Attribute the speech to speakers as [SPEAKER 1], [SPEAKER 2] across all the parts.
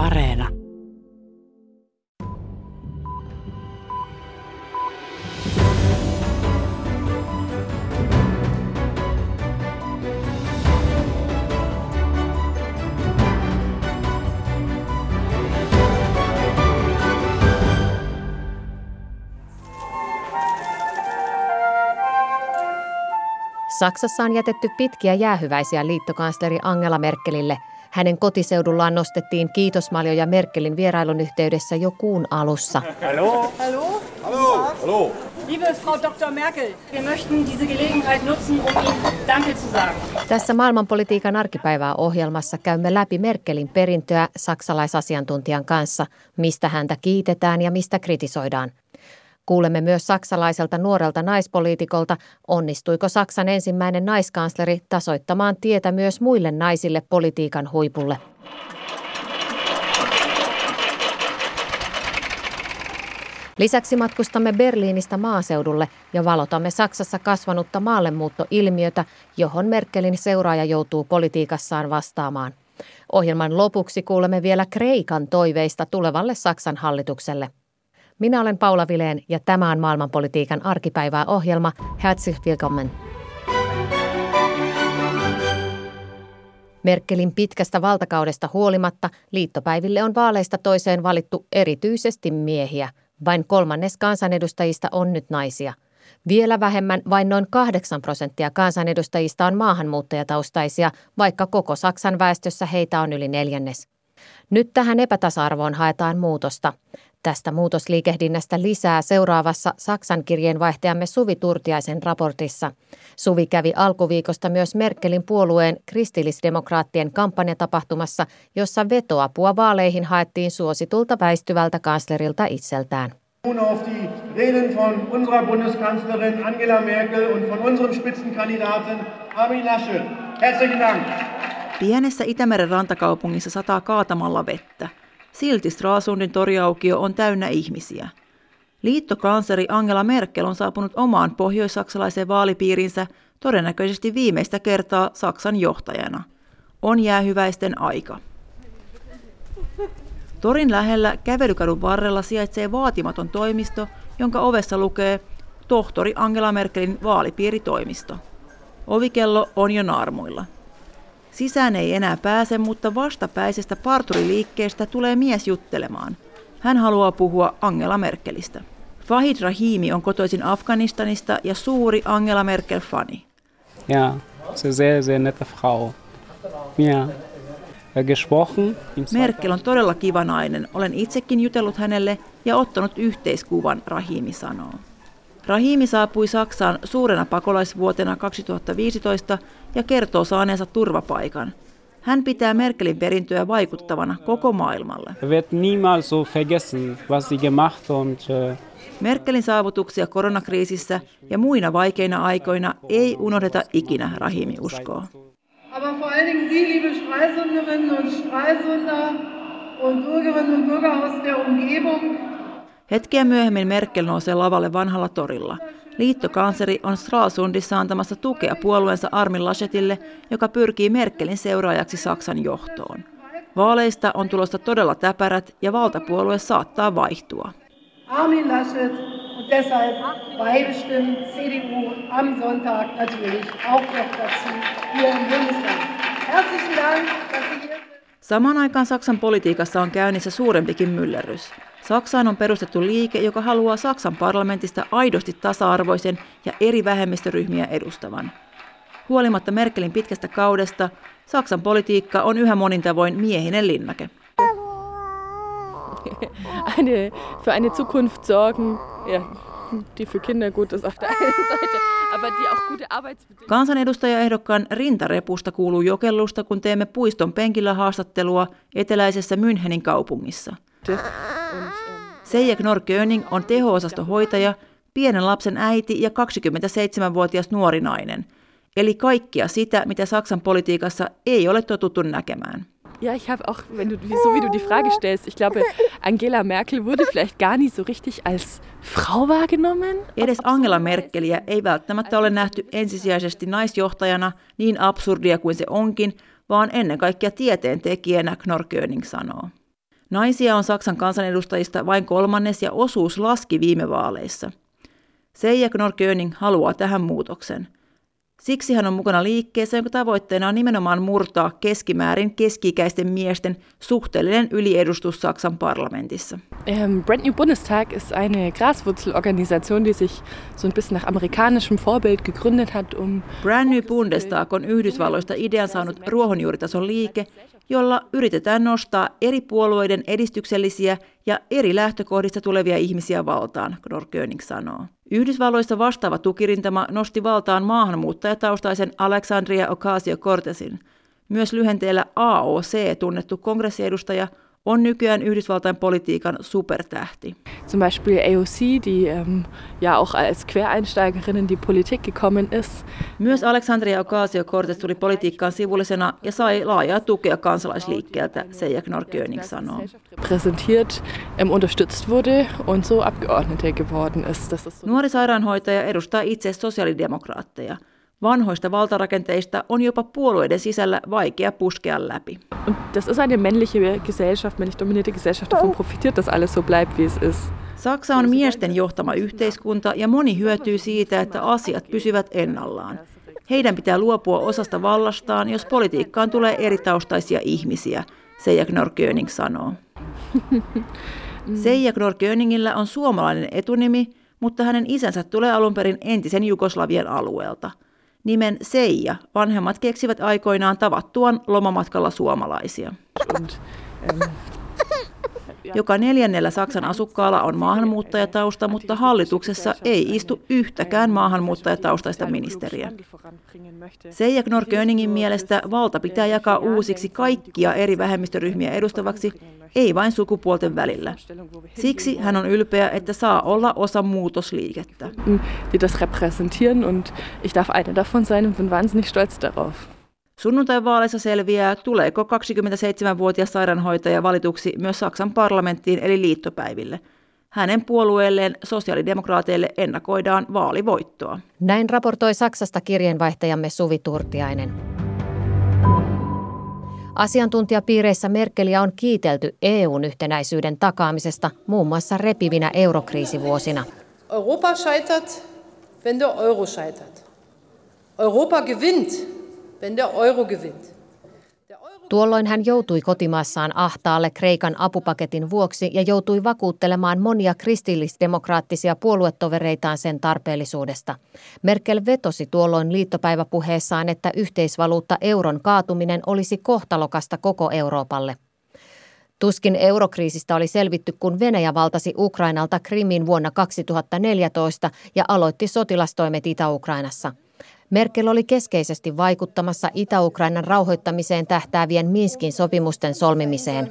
[SPEAKER 1] Areena.
[SPEAKER 2] Saksassa on jätetty pitkiä jäähyväisiä liittokansleri Angela Merkelille. Hänen kotiseudullaan nostettiin kiitosmaljoja Merkelin vierailun yhteydessä jo kuun alussa.
[SPEAKER 3] Hallo? Hallo? Hallo? Hallo? Liebe Frau Dr. Merkel, wir möchten diese Gelegenheit nutzen, um Ihnen Danke zu sagen.
[SPEAKER 2] Tässä maailmanpolitiikan arkipäivää ohjelmassa käymme läpi Merkelin perintöä saksalaisasiantuntijan kanssa, mistä häntä kiitetään ja mistä kritisoidaan. Kuulemme myös saksalaiselta nuorelta naispoliitikolta, onnistuiko Saksan ensimmäinen naiskansleri tasoittamaan tietä myös muille naisille politiikan huipulle. Lisäksi matkustamme Berliinistä maaseudulle ja valotamme Saksassa kasvanutta maallemuuttoilmiötä, johon Merkelin seuraaja joutuu politiikassaan vastaamaan. Ohjelman lopuksi kuulemme vielä Kreikan toiveista tulevalle Saksan hallitukselle. Minä olen Paula Vileen ja tämä on maailmanpolitiikan arkipäivää ohjelma. Herzlich willkommen. Merkelin pitkästä valtakaudesta huolimatta liittopäiville on vaaleista toiseen valittu erityisesti miehiä. Vain kolmannes kansanedustajista on nyt naisia. Vielä vähemmän, vain noin 8 prosenttia kansanedustajista on maahanmuuttajataustaisia, vaikka koko Saksan väestössä heitä on yli neljännes. Nyt tähän epätasa-arvoon haetaan muutosta. Tästä muutosliikehdinnästä lisää seuraavassa Saksan kirjeenvaihtajamme Suvi Turtiaisen raportissa. Suvi kävi alkuviikosta myös Merkelin puolueen kristillisdemokraattien kampanjatapahtumassa, jossa vetoapua vaaleihin haettiin suositulta väistyvältä kanslerilta itseltään.
[SPEAKER 4] auf die Reden von unserer Bundeskanzlerin Angela Merkel und von unserem Spitzenkandidaten Armin Laschet. Herzlichen Dank.
[SPEAKER 5] Pienessä Itämeren rantakaupungissa sataa kaatamalla vettä. Silti Strasundin toriaukio on täynnä ihmisiä. Liittokansleri Angela Merkel on saapunut omaan pohjoissaksalaiseen vaalipiirinsä todennäköisesti viimeistä kertaa Saksan johtajana. On jäähyväisten aika. Torin lähellä kävelykadun varrella sijaitsee vaatimaton toimisto, jonka ovessa lukee tohtori Angela Merkelin vaalipiiritoimisto. Ovikello on jo naarmuilla. Sisään ei enää pääse, mutta vastapäisestä parturiliikkeestä tulee mies juttelemaan. Hän haluaa puhua Angela Merkelistä. Fahid Rahimi on kotoisin Afganistanista ja suuri Angela Merkel-fani.
[SPEAKER 6] Ja, se sehr, sehr nette Frau. Ja, gesprochen.
[SPEAKER 5] Merkel on todella kiva nainen. Olen itsekin jutellut hänelle ja ottanut yhteiskuvan, Rahimi sanoo. Rahimi saapui Saksaan suurena pakolaisvuotena 2015 ja kertoo saaneensa turvapaikan. Hän pitää Merkelin perintöä vaikuttavana koko maailmalle.
[SPEAKER 6] Äh,
[SPEAKER 5] Merkelin saavutuksia koronakriisissä ja muina vaikeina aikoina ei unohdeta ikinä, Rahimi uskoo.
[SPEAKER 4] Aber vor allen Dingen Sie, liebe Stralsunderinnen und Stralsunder und Bürgerinnen und Bürger aus der Umgebung,
[SPEAKER 5] Hetkeä myöhemmin Merkel nousee lavalle vanhalla torilla. Liittokansleri on Stralsundissa antamassa tukea puolueensa Armin Laschetille, joka pyrkii Merkelin seuraajaksi Saksan johtoon. Vaaleista on tulosta todella täpärät ja valtapuolue saattaa vaihtua.
[SPEAKER 4] Armin Laschet und deshalb beide CDU am Sonntag natürlich auch noch dazu hier im Bundestag. Herzlichen Dank, dass Sie hier
[SPEAKER 5] Samaan aikaan Saksan politiikassa on käynnissä suurempikin myllerrys. Saksaan on perustettu liike, joka haluaa Saksan parlamentista aidosti tasa-arvoisen ja eri vähemmistöryhmiä edustavan. Huolimatta Merkelin pitkästä kaudesta, Saksan politiikka on yhä monin tavoin miehinen linnake.
[SPEAKER 7] Eine, für eine Zukunft sorgen, ja, die für Kinder gut ist auf der einen Seite, aber die auch gute Arbeitsbedingungen.
[SPEAKER 5] Kansanedustajaehdokkaan rintarepusta kuuluu jokellusta, kun teemme puiston penkillä haastattelua eteläisessä Münchenin kaupungissa. Seija Knorr-König on teho-osastohoitaja, pienen lapsen äiti ja 27-vuotias nuori nainen. Eli kaikkia sitä, mitä Saksan politiikassa ei ole totuttu näkemään.
[SPEAKER 7] Ja, ich habe auch, wenn du, so wie du die Frage stellst, ich glaube, Angela Merkel wurde vielleicht gar nicht so richtig als Frau wahrgenommen.
[SPEAKER 5] Edes Angela Merkeliä ei välttämättä ole nähty ensisijaisesti naisjohtajana, niin absurdia kuin se onkin, vaan ennen kaikkea tieteentekijänä, Knorr König sanoo. Naisia on Saksan kansanedustajista vain kolmannes ja osuus laski viime vaaleissa. Seija Knorköning haluaa tähän muutoksen – Siksi hän on mukana liikkeessä, jonka tavoitteena on nimenomaan murtaa keskimäärin keski-ikäisten miesten suhteellinen yliedustus Saksan parlamentissa.
[SPEAKER 7] Ähm, Brand New Bundestag ist eine Graswurzelorganisation, die sich so ein bisschen nach amerikanischem Vorbild gegründet hat, um...
[SPEAKER 5] Brand New Bundestag on Yhdysvalloista idean saanut ruohonjuuritason liike, jolla yritetään nostaa eri puolueiden edistyksellisiä ja eri lähtökohdista tulevia ihmisiä valtaan, Knorr König sanoo. Yhdysvalloissa vastaava tukirintama nosti valtaan maahanmuuttajataustaisen Alexandria Ocasio-Cortezin. Myös lyhenteellä AOC tunnettu kongressiedustaja on nykyään Yhdysvaltain politiikan supertähti.
[SPEAKER 7] Zum Beispiel AOC, die ähm, ja auch als Quereinsteigerin in die Politik gekommen ist.
[SPEAKER 5] Myös Alexandria Ocasio-Cortez tuli politiikkaan sivullisena ja sai laajaa tukea kansalaisliikkeeltä, Seija Knorr-König sanoo.
[SPEAKER 7] Präsentiert, ähm, unterstützt wurde und so Abgeordnete geworden ist.
[SPEAKER 5] Das ist so Nuori sairaanhoitaja edustaa itse sosiaalidemokraatteja – Vanhoista valtarakenteista on jopa puolueiden sisällä vaikea puskea läpi.
[SPEAKER 7] Und das ist eine männliche Gesellschaft, männlich dominierte Gesellschaft, davon profitiert, dass alles so bleibt, wie es ist.
[SPEAKER 5] Saksa on miesten johtama yhteiskunta ja moni hyötyy siitä, että asiat pysyvät ennallaan. Heidän pitää luopua osasta vallastaan, jos politiikkaan tulee eri taustaisia ihmisiä, Seija Knorr-König sanoo. Seija Knorr-Königillä on suomalainen etunimi, mutta hänen isänsä tulee alun perin entisen Jugoslavian alueelta – Nimen Seija vanhemmat keksivät aikoinaan tavattuaan lomamatkalla suomalaisia. Ähm, Joka neljännellä Saksan asukkaalla on maahanmuuttajatausta, mutta hallituksessa ei istu yhtäkään maahanmuuttajataustaista ministeriä. Seija Knorr-Köningin mielestä valta pitää jakaa uusiksi kaikkia eri vähemmistöryhmiä edustavaksi, ei vain sukupuolten välillä. Siksi hän on ylpeä, että saa olla osa muutosliikettä.
[SPEAKER 7] Die das repräsentieren und ich darf eine davon sein und bin wahnsinnig stolz darauf.
[SPEAKER 5] Sunnuntain vaaleissa selviää, tuleeko 27-vuotias sairaanhoitaja valituksi myös Saksan parlamenttiin eli liittopäiville. Hänen puolueelleen sosiaalidemokraateille ennakoidaan vaalivoittoa.
[SPEAKER 2] Näin raportoi Saksasta kirjeenvaihtajamme Suvi Turtiainen. Asiantuntijapiireissä Merkeliä on kiitelty EUn yhtenäisyyden takaamisesta muun muassa repivinä eurokriisivuosina.
[SPEAKER 1] Europa scheitert, wenn der Euro scheitert. Europa gewinnt,
[SPEAKER 2] Tuolloin hän joutui kotimaassaan ahtaalle Kreikan apupaketin vuoksi ja joutui vakuuttelemaan monia kristillisdemokraattisia puoluetovereitaan sen tarpeellisuudesta. Merkel vetosi tuolloin liittopäiväpuheessaan, että yhteisvaluutta euron kaatuminen olisi kohtalokasta koko Euroopalle. Tuskin eurokriisistä oli selvitty, kun Venäjä valtasi Ukrainalta Krimin vuonna 2014 ja aloitti sotilastoimet Itä-Ukrainassa – Merkel oli keskeisesti vaikuttamassa Itä-Ukrainan rauhoittamiseen tähtäävien Minskin sopimusten solmimiseen.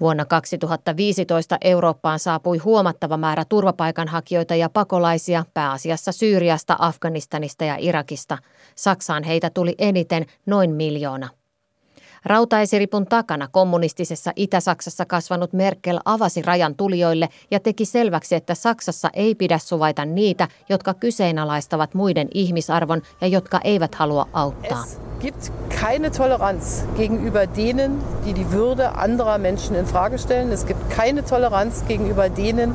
[SPEAKER 2] Vuonna 2015 Eurooppaan saapui huomattava määrä turvapaikanhakijoita ja pakolaisia pääasiassa Syyriasta, Afganistanista ja Irakista. Saksaan heitä tuli eniten noin miljoona. Rautaesiripun takana kommunistisessa Itä-Saksassa kasvanut Merkel avasi rajan tulijoille ja teki selväksi, että Saksassa ei pidä suvaita niitä, jotka kyseenalaistavat muiden ihmisarvon ja jotka eivät halua auttaa.
[SPEAKER 1] Es gibt keine Toleranz gegenüber denen, die die Würde anderer Menschen in Frage stellen. Es gibt keine Toleranz gegenüber denen,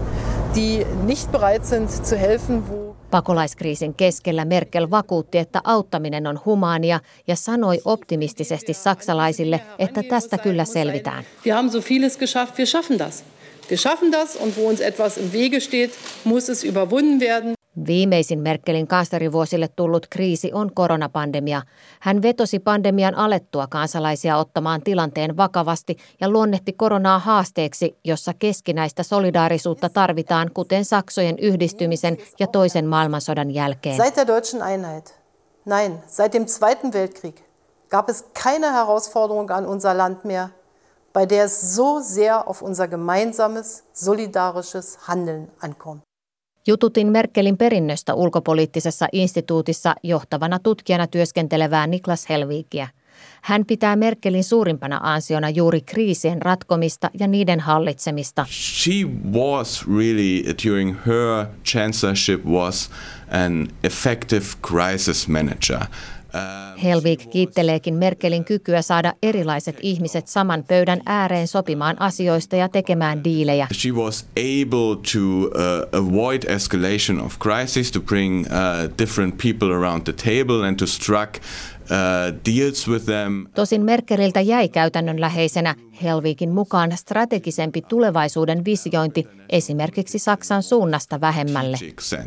[SPEAKER 1] die nicht bereit sind zu helfen, wo
[SPEAKER 2] Pakolaiskriisin keskellä Merkel vakuutti, että auttaminen on humaania ja sanoi optimistisesti saksalaisille, että tästä kyllä selvitään.
[SPEAKER 1] Wir haben so vieles geschafft, wir schaffen das. Wir schaffen das und wo uns etwas im Wege steht, muss es überwunden werden.
[SPEAKER 2] Viimeisin Merkelin kanslerivuosille tullut kriisi on koronapandemia. Hän vetosi pandemian alettua kansalaisia ottamaan tilanteen vakavasti ja luonnehti koronaa haasteeksi, jossa keskinäistä solidaarisuutta tarvitaan, kuten Saksojen yhdistymisen ja toisen maailmansodan jälkeen.
[SPEAKER 1] Seit der deutschen Einheit, nein, seit dem Zweiten Weltkrieg gab es keine Herausforderung an unser Land mehr, bei der es so sehr auf unser gemeinsames, solidarisches Handeln ankommt.
[SPEAKER 2] Jututin Merkelin perinnöstä ulkopoliittisessa instituutissa johtavana tutkijana työskentelevää Niklas Helvikiä. Hän pitää Merkelin suurimpana ansiona juuri kriisien ratkomista ja niiden hallitsemista.
[SPEAKER 8] She was really during her chancellorship was an effective crisis manager.
[SPEAKER 2] Helvig kiitteleekin Merkelin kykyä saada erilaiset ihmiset saman pöydän ääreen sopimaan asioista ja tekemään diilejä.
[SPEAKER 8] She was able to uh, avoid escalation of crisis, to bring uh, different people around the table and to strike Uh.
[SPEAKER 2] Tosin Merkeliltä jäi käytännönläheisenä Helvikin mukaan strategisempi tulevaisuuden visiointi esimerkiksi Saksan suunnasta vähemmälle.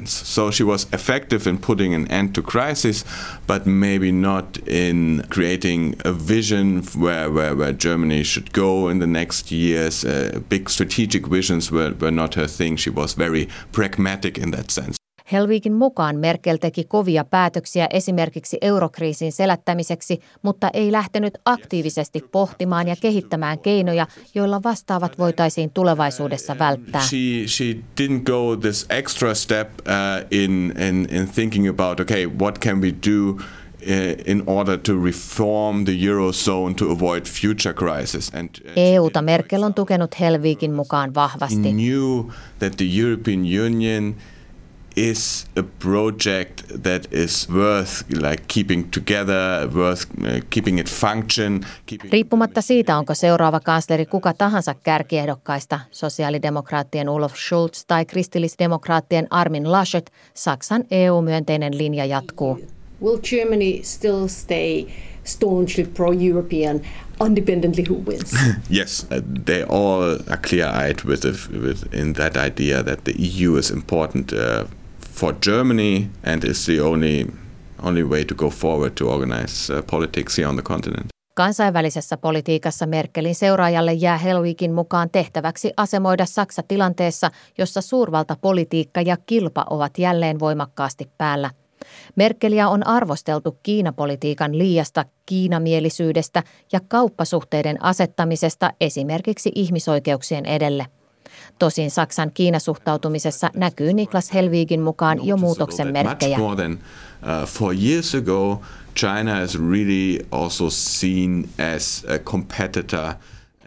[SPEAKER 8] So she was effective in putting an end to crisis, but maybe not in creating a vision where, where, where Germany should go in the next years. Uh, big strategic visions were, were not her thing. She was very pragmatic in that sense.
[SPEAKER 2] Helvikin mukaan Merkel teki kovia päätöksiä esimerkiksi eurokriisin selättämiseksi, mutta ei lähtenyt aktiivisesti pohtimaan ja kehittämään keinoja, joilla vastaavat voitaisiin tulevaisuudessa välttää.
[SPEAKER 8] She, she didn't go this extra step uh, in, in, in thinking about, okay, what can we do uh, in order to reform the eurozone to avoid future crisis. And,
[SPEAKER 2] uh, EUta Merkel on tukenut Helvikin mukaan vahvasti.
[SPEAKER 8] Knew that the European Union is a project that is worth like keeping together, worth uh, keeping it function.
[SPEAKER 2] Keeping Riippumatta siitä, onko seuraava kansleri kuka tahansa kärkiehdokkaista, sosiaalidemokraattien Olaf Schulz tai kristillisdemokraattien Armin Laschet, Saksan EU-myönteinen linja jatkuu.
[SPEAKER 9] Will Germany still stay staunchly pro-European independently who wins.
[SPEAKER 8] yes, uh, they all are clear-eyed with, with in that idea that the EU is important uh, for Germany and is the only, only way to go forward to organize uh, politics here on the continent.
[SPEAKER 2] Kansainvälisessä politiikassa Merkelin seuraajalle jää Helvikin mukaan tehtäväksi asemoida Saksa tilanteessa, jossa suurvaltapolitiikka ja kilpa ovat jälleen voimakkaasti päällä. Merkeliä on arvosteltu Kiinapolitiikan liiasta kiinamielisyydestä ja kauppasuhteiden asettamisesta esimerkiksi ihmisoikeuksien edelle. Tosin Saksan Kiinasuhtautumisessa näkyy Niklas Helvigin mukaan jo muutoksen merkkejä.
[SPEAKER 8] Uh, China is really also seen as a competitor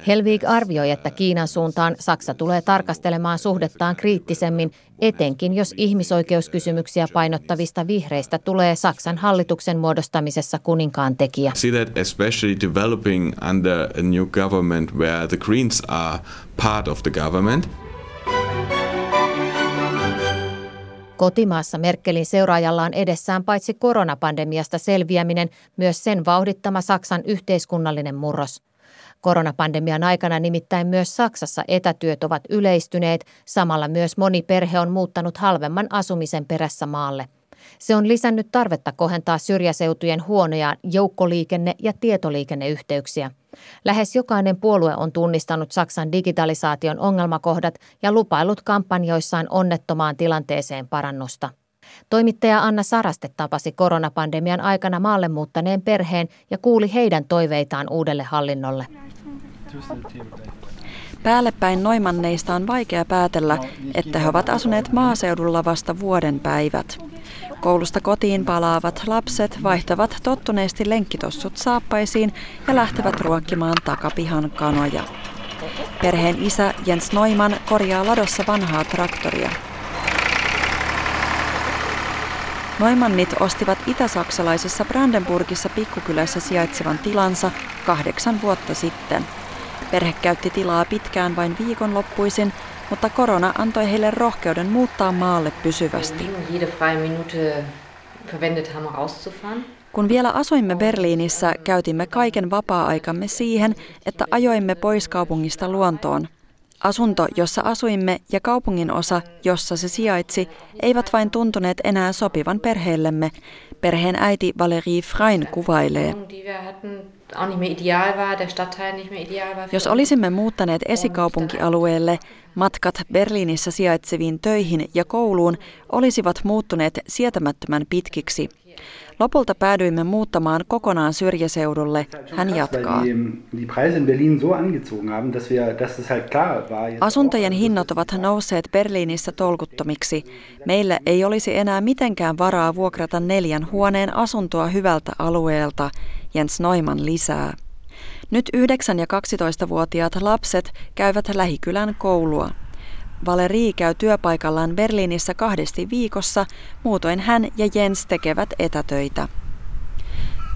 [SPEAKER 2] Helvig arvioi, että Kiinan suuntaan Saksa tulee tarkastelemaan suhdettaan kriittisemmin, etenkin jos ihmisoikeuskysymyksiä painottavista vihreistä tulee Saksan hallituksen muodostamisessa kuninkaan tekijä.
[SPEAKER 8] See that especially developing under a new government where the Greens are part of the government.
[SPEAKER 2] Kotimaassa Merkelin seuraajalla on edessään paitsi koronapandemiasta selviäminen, myös sen vauhdittama Saksan yhteiskunnallinen murros – Koronapandemian aikana nimittäin myös Saksassa etätyöt ovat yleistyneet, samalla myös moni perhe on muuttanut halvemman asumisen perässä maalle. Se on lisännyt tarvetta kohentaa syrjäseutujen huonoja joukkoliikenne- ja tietoliikenneyhteyksiä. Lähes jokainen puolue on tunnistanut Saksan digitalisaation ongelmakohdat ja lupailut kampanjoissaan onnettomaan tilanteeseen parannusta. Toimittaja Anna Saraste tapasi koronapandemian aikana maalle muuttaneen perheen ja kuuli heidän toiveitaan uudelle hallinnolle.
[SPEAKER 10] Päällepäin noimanneista on vaikea päätellä, että he ovat asuneet maaseudulla vasta vuoden päivät. Koulusta kotiin palaavat lapset vaihtavat tottuneesti lenkkitossut saappaisiin ja lähtevät ruokkimaan takapihan kanoja. Perheen isä Jens Noiman korjaa ladossa vanhaa traktoria. Noimannit ostivat itä-saksalaisessa Brandenburgissa pikkukylässä sijaitsevan tilansa kahdeksan vuotta sitten – Perhe käytti tilaa pitkään vain viikonloppuisin, mutta korona antoi heille rohkeuden muuttaa maalle pysyvästi. Kun vielä asuimme Berliinissä, käytimme kaiken vapaa-aikamme siihen, että ajoimme pois kaupungista luontoon. Asunto, jossa asuimme, ja kaupungin osa, jossa se sijaitsi, eivät vain tuntuneet enää sopivan perheellemme. Perheen äiti Valerie Frein kuvailee. Jos olisimme muuttaneet esikaupunkialueelle, matkat Berliinissä sijaitseviin töihin ja kouluun olisivat muuttuneet sietämättömän pitkiksi. Lopulta päädyimme muuttamaan kokonaan syrjäseudulle, hän jatkaa. Asuntojen hinnat ovat nousseet Berliinissä tolkuttomiksi. Meillä ei olisi enää mitenkään varaa vuokrata neljän huoneen asuntoa hyvältä alueelta, Jens Neumann lisää. Nyt 9- ja 12-vuotiaat lapset käyvät lähikylän koulua. Valerie käy työpaikallaan Berliinissä kahdesti viikossa, muutoin hän ja Jens tekevät etätöitä.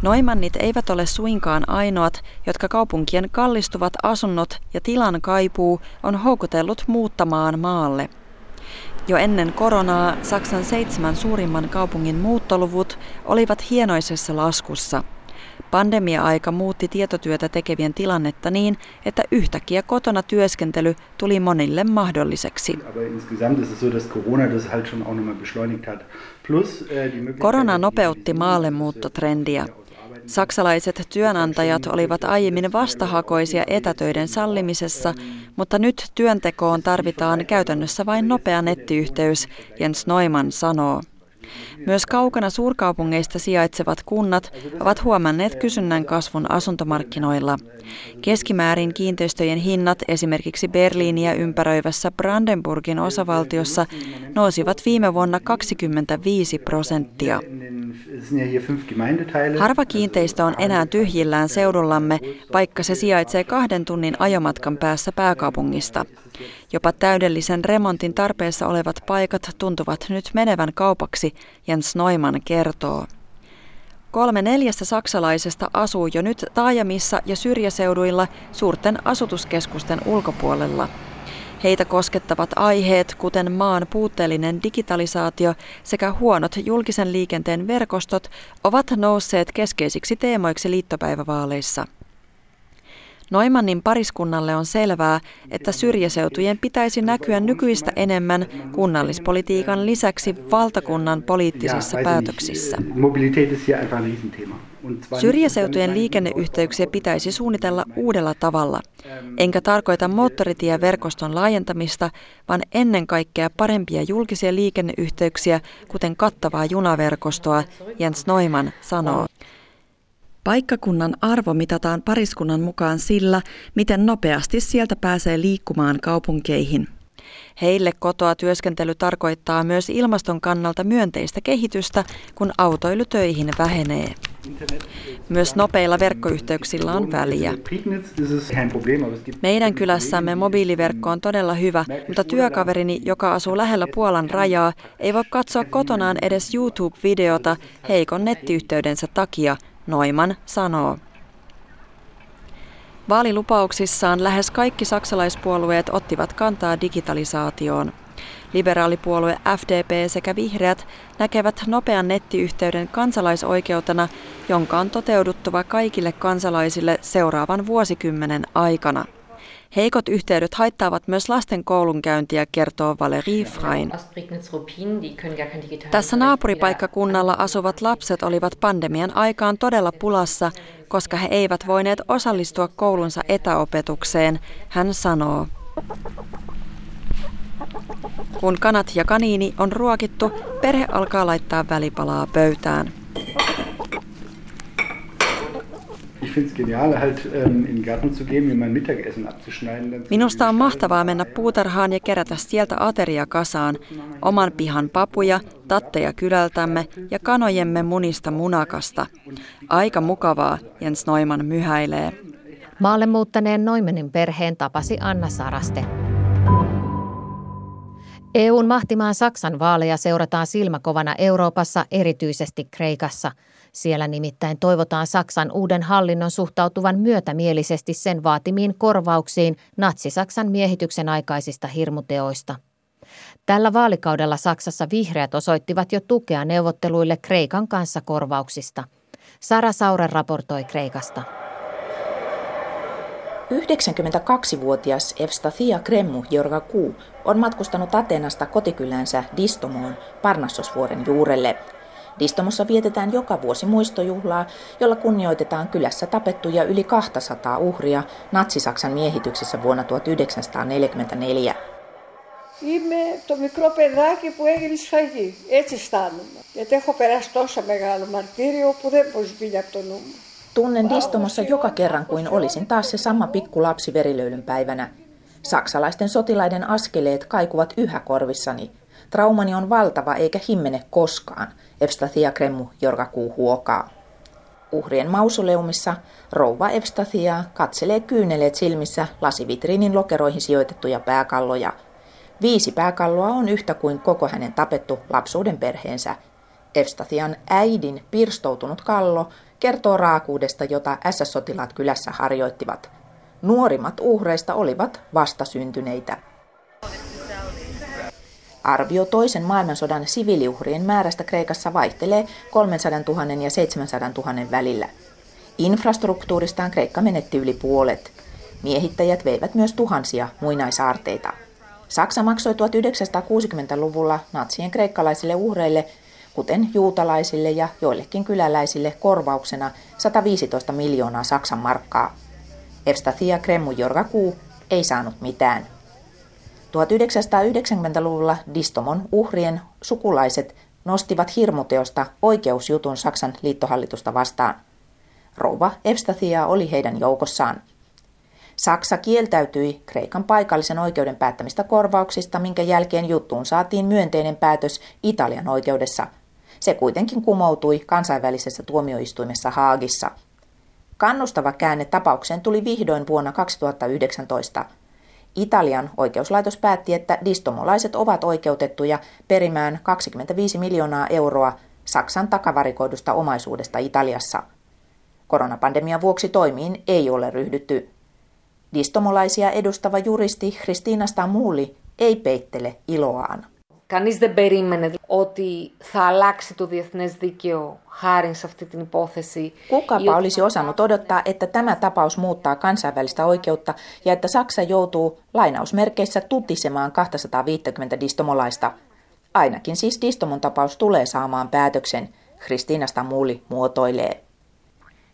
[SPEAKER 10] Noimannit eivät ole suinkaan ainoat, jotka kaupunkien kallistuvat asunnot ja tilan kaipuu on houkutellut muuttamaan maalle. Jo ennen koronaa Saksan seitsemän suurimman kaupungin muuttoluvut olivat hienoisessa laskussa – Pandemia-aika muutti tietotyötä tekevien tilannetta niin, että yhtäkkiä kotona työskentely tuli monille mahdolliseksi. Korona nopeutti maallemuuttotrendiä. Saksalaiset työnantajat olivat aiemmin vastahakoisia etätöiden sallimisessa, mutta nyt työntekoon tarvitaan käytännössä vain nopea nettiyhteys, Jens Neumann sanoo. Myös kaukana suurkaupungeista sijaitsevat kunnat ovat huomanneet kysynnän kasvun asuntomarkkinoilla. Keskimäärin kiinteistöjen hinnat esimerkiksi Berliiniä ympäröivässä Brandenburgin osavaltiossa nousivat viime vuonna 25 prosenttia. Harva kiinteistö on enää tyhjillään seudullamme, vaikka se sijaitsee kahden tunnin ajomatkan päässä pääkaupungista. Jopa täydellisen remontin tarpeessa olevat paikat tuntuvat nyt menevän kaupaksi, Jens Neumann kertoo. Kolme neljästä saksalaisesta asuu jo nyt taajamissa ja syrjäseuduilla suurten asutuskeskusten ulkopuolella. Heitä koskettavat aiheet, kuten maan puutteellinen digitalisaatio sekä huonot julkisen liikenteen verkostot, ovat nousseet keskeisiksi teemoiksi liittopäivävaaleissa. Noimannin pariskunnalle on selvää, että syrjäseutujen pitäisi näkyä nykyistä enemmän kunnallispolitiikan lisäksi valtakunnan poliittisissa päätöksissä. Syrjäseutujen liikenneyhteyksiä pitäisi suunnitella uudella tavalla. Enkä tarkoita moottoritieverkoston laajentamista, vaan ennen kaikkea parempia julkisia liikenneyhteyksiä, kuten kattavaa junaverkostoa, Jens Neumann sanoo. Paikkakunnan arvo mitataan pariskunnan mukaan sillä, miten nopeasti sieltä pääsee liikkumaan kaupunkeihin. Heille kotoa työskentely tarkoittaa myös ilmaston kannalta myönteistä kehitystä, kun autoilutöihin vähenee. Myös nopeilla verkkoyhteyksillä on väliä. Meidän kylässämme mobiiliverkko on todella hyvä, mutta työkaverini, joka asuu lähellä Puolan rajaa, ei voi katsoa kotonaan edes YouTube-videota heikon nettiyhteydensä takia, Noiman sanoo. Vaalilupauksissaan lähes kaikki saksalaispuolueet ottivat kantaa digitalisaatioon. Liberaalipuolue FDP sekä vihreät näkevät nopean nettiyhteyden kansalaisoikeutena, jonka on toteuduttava kaikille kansalaisille seuraavan vuosikymmenen aikana. Heikot yhteydet haittaavat myös lasten koulunkäyntiä, kertoo Valerie Frein. Tässä naapuripaikkakunnalla asuvat lapset olivat pandemian aikaan todella pulassa, koska he eivät voineet osallistua koulunsa etäopetukseen, hän sanoo. Kun kanat ja kaniini on ruokittu, perhe alkaa laittaa välipalaa pöytään. Minusta on mahtavaa mennä puutarhaan ja kerätä sieltä ateria kasaan, oman pihan papuja, tatteja kylältämme ja kanojemme munista munakasta. Aika mukavaa, Jens Noiman myhäilee.
[SPEAKER 2] Maalle muuttaneen Noimanin perheen tapasi Anna Saraste. EUn mahtimaan Saksan vaaleja seurataan silmäkovana Euroopassa, erityisesti Kreikassa – siellä nimittäin toivotaan Saksan uuden hallinnon suhtautuvan myötämielisesti sen vaatimiin korvauksiin natsi-Saksan miehityksen aikaisista hirmuteoista. Tällä vaalikaudella Saksassa vihreät osoittivat jo tukea neuvotteluille Kreikan kanssa korvauksista. Sara Sauren raportoi Kreikasta.
[SPEAKER 11] 92-vuotias Evstathia Kremmu Jorga Kuu on matkustanut Atenasta kotikylänsä Distomoon Parnassosvuoren juurelle – Distomossa vietetään joka vuosi muistojuhlaa, jolla kunnioitetaan kylässä tapettuja yli 200 uhria Natsi-Saksan miehityksessä vuonna 1944.
[SPEAKER 12] Είμαι το μικρό παιδάκι που έγινε σφαγή. Έτσι αισθάνομαι. Γιατί έχω περάσει τόσο μεγάλο μαρτύριο που δεν μπορεί βγει από το νου μου.
[SPEAKER 11] Tunnen Distomossa joka kerran kuin olisin taas se sama pikku lapsi verilöylyn päivänä. Saksalaisten sotilaiden askeleet kaikuvat yhä korvissani. Traumani on valtava eikä himmene koskaan, Evstathia Kremmu Jorgakuu huokaa. Uhrien mausoleumissa rouva Evstathia katselee kyyneleet silmissä lasivitriinin lokeroihin sijoitettuja pääkalloja. Viisi pääkalloa on yhtä kuin koko hänen tapettu lapsuuden perheensä. Evstathian äidin pirstoutunut kallo kertoo raakuudesta, jota SS-sotilaat kylässä harjoittivat. Nuorimmat uhreista olivat vastasyntyneitä. Arvio toisen maailmansodan siviiliuhrien määrästä Kreikassa vaihtelee 300 000 ja 700 000 välillä. Infrastruktuuristaan Kreikka menetti yli puolet. Miehittäjät veivät myös tuhansia muinaisaarteita. Saksa maksoi 1960-luvulla natsien kreikkalaisille uhreille, kuten juutalaisille ja joillekin kyläläisille korvauksena 115 miljoonaa Saksan markkaa. Evstathia Kremujorgakuu ei saanut mitään. 1990-luvulla Distomon uhrien sukulaiset nostivat hirmuteosta oikeusjutun Saksan liittohallitusta vastaan. Rouva Evstathia oli heidän joukossaan. Saksa kieltäytyi Kreikan paikallisen oikeuden päättämistä korvauksista, minkä jälkeen juttuun saatiin myönteinen päätös Italian oikeudessa. Se kuitenkin kumoutui kansainvälisessä tuomioistuimessa Haagissa. Kannustava käänne tapaukseen tuli vihdoin vuonna 2019. Italian oikeuslaitos päätti, että distomolaiset ovat oikeutettuja perimään 25 miljoonaa euroa Saksan takavarikoidusta omaisuudesta Italiassa. Koronapandemian vuoksi toimiin ei ole ryhdytty. Distomolaisia edustava juristi Kristiina Stamuli ei peittele iloaan.
[SPEAKER 13] Κανείς δεν περίμενε ότι θα αλλάξει το διεθνές δίκαιο χάρη σε αυτή την υπόθεση.
[SPEAKER 11] Kukapa olisi osannut odottaa, että tämä tapaus muuttaa kansainvälistä oikeutta ja että Saksa joutuu lainausmerkeissä tutisemaan 250 distomolaista. Ainakin siis distomon tapaus tulee saamaan päätöksen, Kristiina Stamuli muotoilee.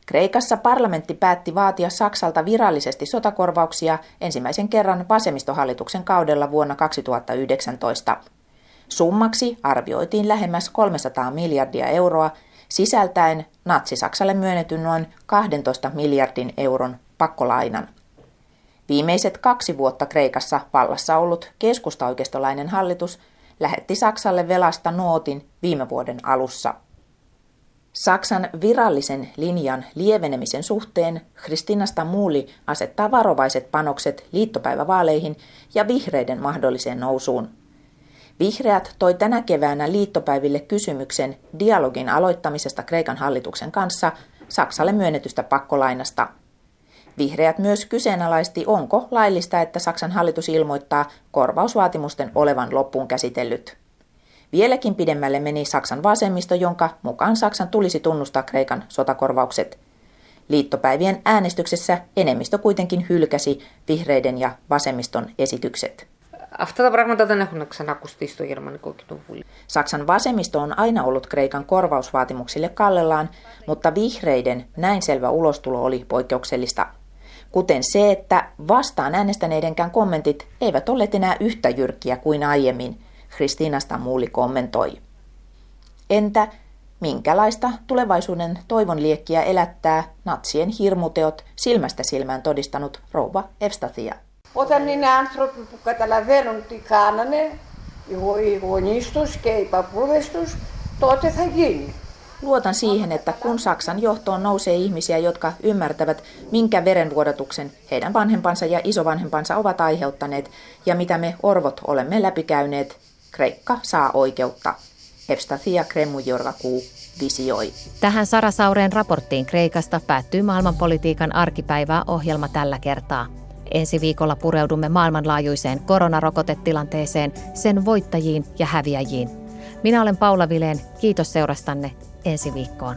[SPEAKER 11] Kreikassa parlamentti päätti vaatia Saksalta virallisesti sotakorvauksia ensimmäisen kerran vasemmistohallituksen kaudella vuonna 2019. Summaksi arvioitiin lähemmäs 300 miljardia euroa, sisältäen Natsi-Saksalle myönnetyn noin 12 miljardin euron pakkolainan. Viimeiset kaksi vuotta Kreikassa vallassa ollut keskustaoikeistolainen hallitus lähetti Saksalle velasta nootin viime vuoden alussa. Saksan virallisen linjan lievenemisen suhteen Kristina Stamuli asettaa varovaiset panokset liittopäivävaaleihin ja vihreiden mahdolliseen nousuun. Vihreät toi tänä keväänä liittopäiville kysymyksen dialogin aloittamisesta Kreikan hallituksen kanssa Saksalle myönnetystä pakkolainasta. Vihreät myös kyseenalaisti, onko laillista, että Saksan hallitus ilmoittaa korvausvaatimusten olevan loppuun käsitellyt. Vieläkin pidemmälle meni Saksan vasemmisto, jonka mukaan Saksan tulisi tunnustaa Kreikan sotakorvaukset. Liittopäivien äänestyksessä enemmistö kuitenkin hylkäsi vihreiden ja vasemmiston esitykset.
[SPEAKER 13] Αυτά τα πράγματα δεν έχουν ξανακουστεί στο Γερμανικό Κοινοβούλιο.
[SPEAKER 11] Saksan vasemmisto on aina ollut Kreikan korvausvaatimuksille kallellaan, mutta vihreiden näin selvä ulostulo oli poikkeuksellista. Kuten se, että vastaan äänestäneidenkään kommentit eivät olleet enää yhtä jyrkkiä kuin aiemmin, Kristiina Stamuli kommentoi. Entä minkälaista tulevaisuuden toivon liekkiä elättää natsien hirmuteot silmästä silmään todistanut rouva Evstathia?
[SPEAKER 12] Όταν είναι άνθρωποι που καταλαβαίνουν τι κάνανε, οι γονείς τους και οι παππούδες τους, τότε θα γίνει.
[SPEAKER 11] Luotan siihen, että kun Saksan johtoon nousee ihmisiä, jotka ymmärtävät, minkä verenvuodatuksen heidän vanhempansa ja isovanhempansa ovat aiheuttaneet ja mitä me orvot olemme läpikäyneet, Kreikka saa oikeutta. Evstathia Kremujorgakuu visioi.
[SPEAKER 2] Tähän Sara Saureen raporttiin Kreikasta päättyy maailmanpolitiikan arkipäivää ohjelma tällä kertaa. Ensi viikolla pureudumme maailmanlaajuiseen koronarokotetilanteeseen, sen voittajiin ja häviäjiin. Minä olen Paula Vileen. Kiitos seurastanne. Ensi viikkoon.